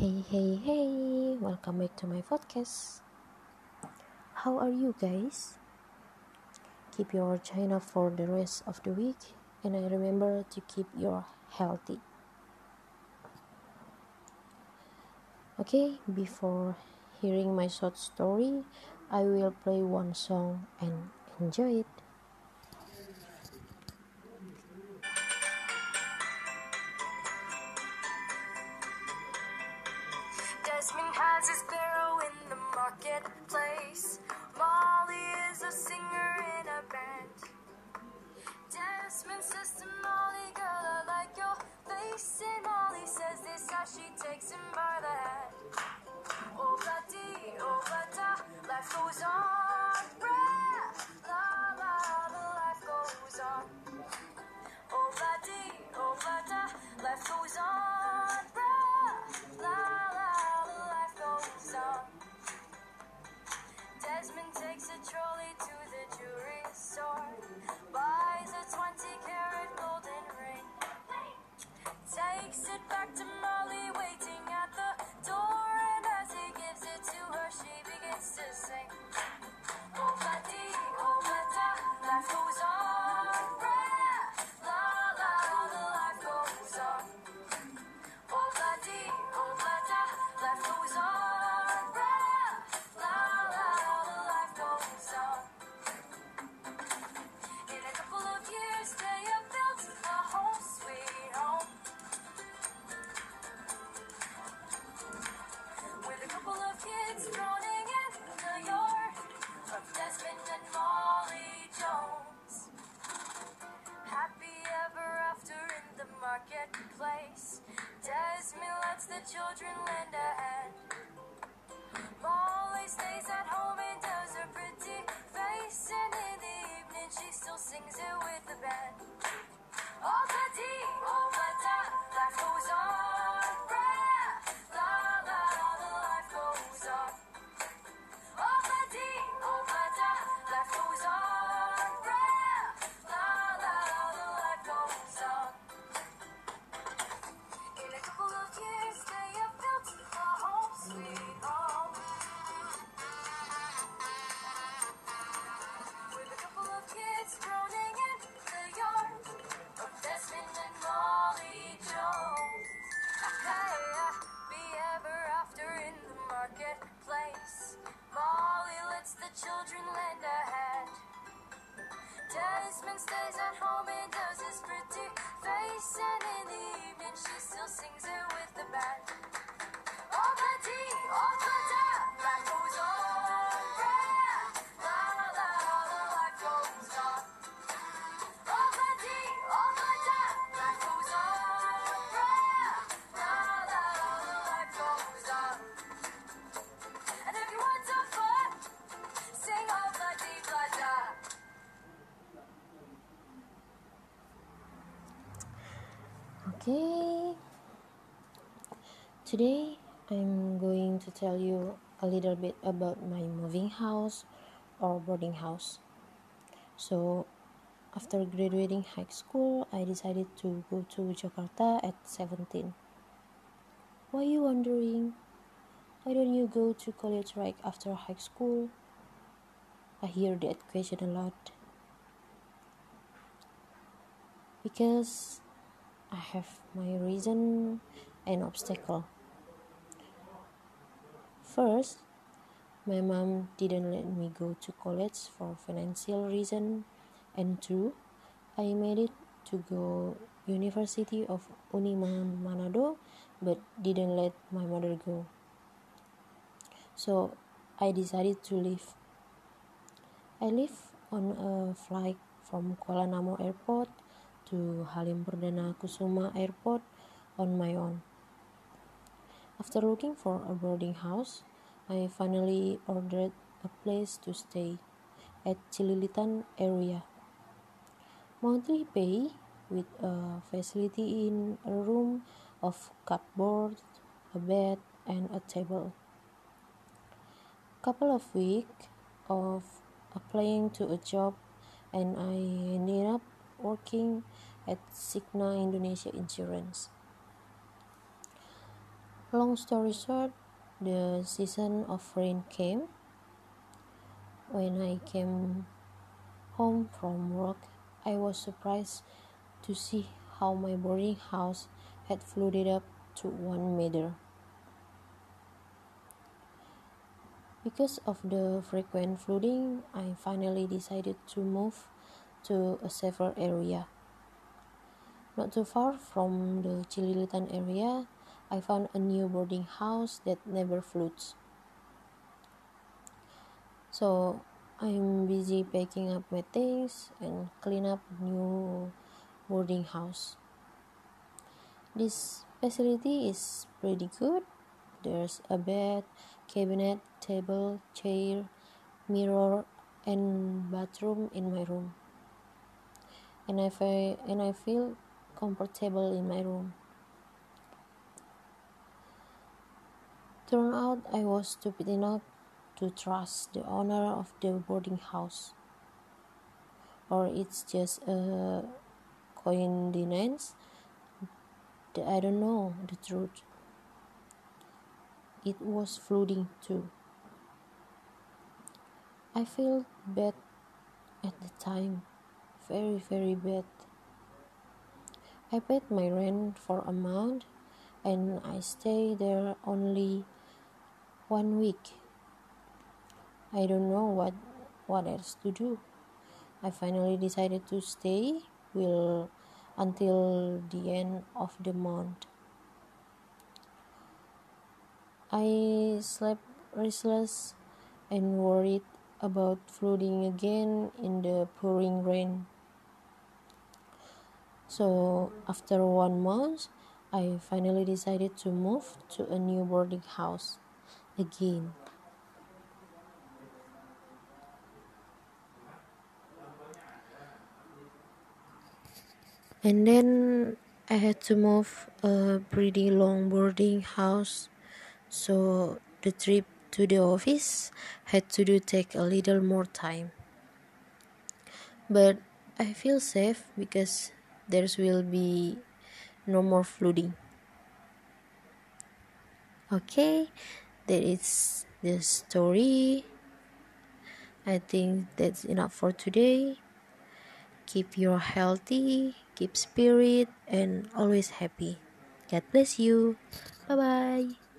Hey, hey, hey, welcome back to my podcast. How are you guys? Keep your China for the rest of the week, and I remember to keep your healthy. Okay, before hearing my short story, I will play one song and enjoy it. Desmond has his barrow in the marketplace. Takes it back to Molly, waiting children lend stays at home and does his pretty face, and in the evening she still sings it with the band. Okay. Today I'm going to tell you a little bit about my moving house or boarding house. So, after graduating high school, I decided to go to Jakarta at 17. Why you wondering? Why don't you go to college right after high school? I hear that question a lot. Because I have my reason and obstacle. First, my mom didn't let me go to college for financial reason, and two, I made it to go University of Uniman Manado, but didn't let my mother go. So I decided to leave. I live on a flight from Kuala Namu Airport to Halim Perdana Kusuma Airport on my own. After looking for a boarding house, I finally ordered a place to stay at Cililitan area. Monthly pay with a facility in a room of cupboard, a bed, and a table. Couple of weeks of applying to a job, and I ended up working at Cigna Indonesia Insurance. Long story short, the season of rain came. When I came home from work, I was surprised to see how my boarding house had flooded up to one meter. Because of the frequent flooding, I finally decided to move to a safer area. Not too far from the Cililitan area, I found a new boarding house that never floods. So I'm busy packing up my things and clean up new boarding house. This facility is pretty good. There's a bed, cabinet, table, chair, mirror, and bathroom in my room. And I feel, and I feel comfortable in my room. Turned out I was stupid enough to trust the owner of the boarding house. Or it's just a coincidence that I don't know the truth. It was flooding too. I feel bad at the time, very, very bad. I paid my rent for a month and I stayed there only one week. I don't know what what else to do. I finally decided to stay will until the end of the month. I slept restless and worried about flooding again in the pouring rain. So, after one month, I finally decided to move to a new boarding house again. And then I had to move a pretty long boarding house, so the trip to the office had to do take a little more time. But I feel safe because there will be no more flooding. Okay, that is the story. I think that's enough for today. Keep your healthy, keep spirit, and always happy. God bless you. Bye bye.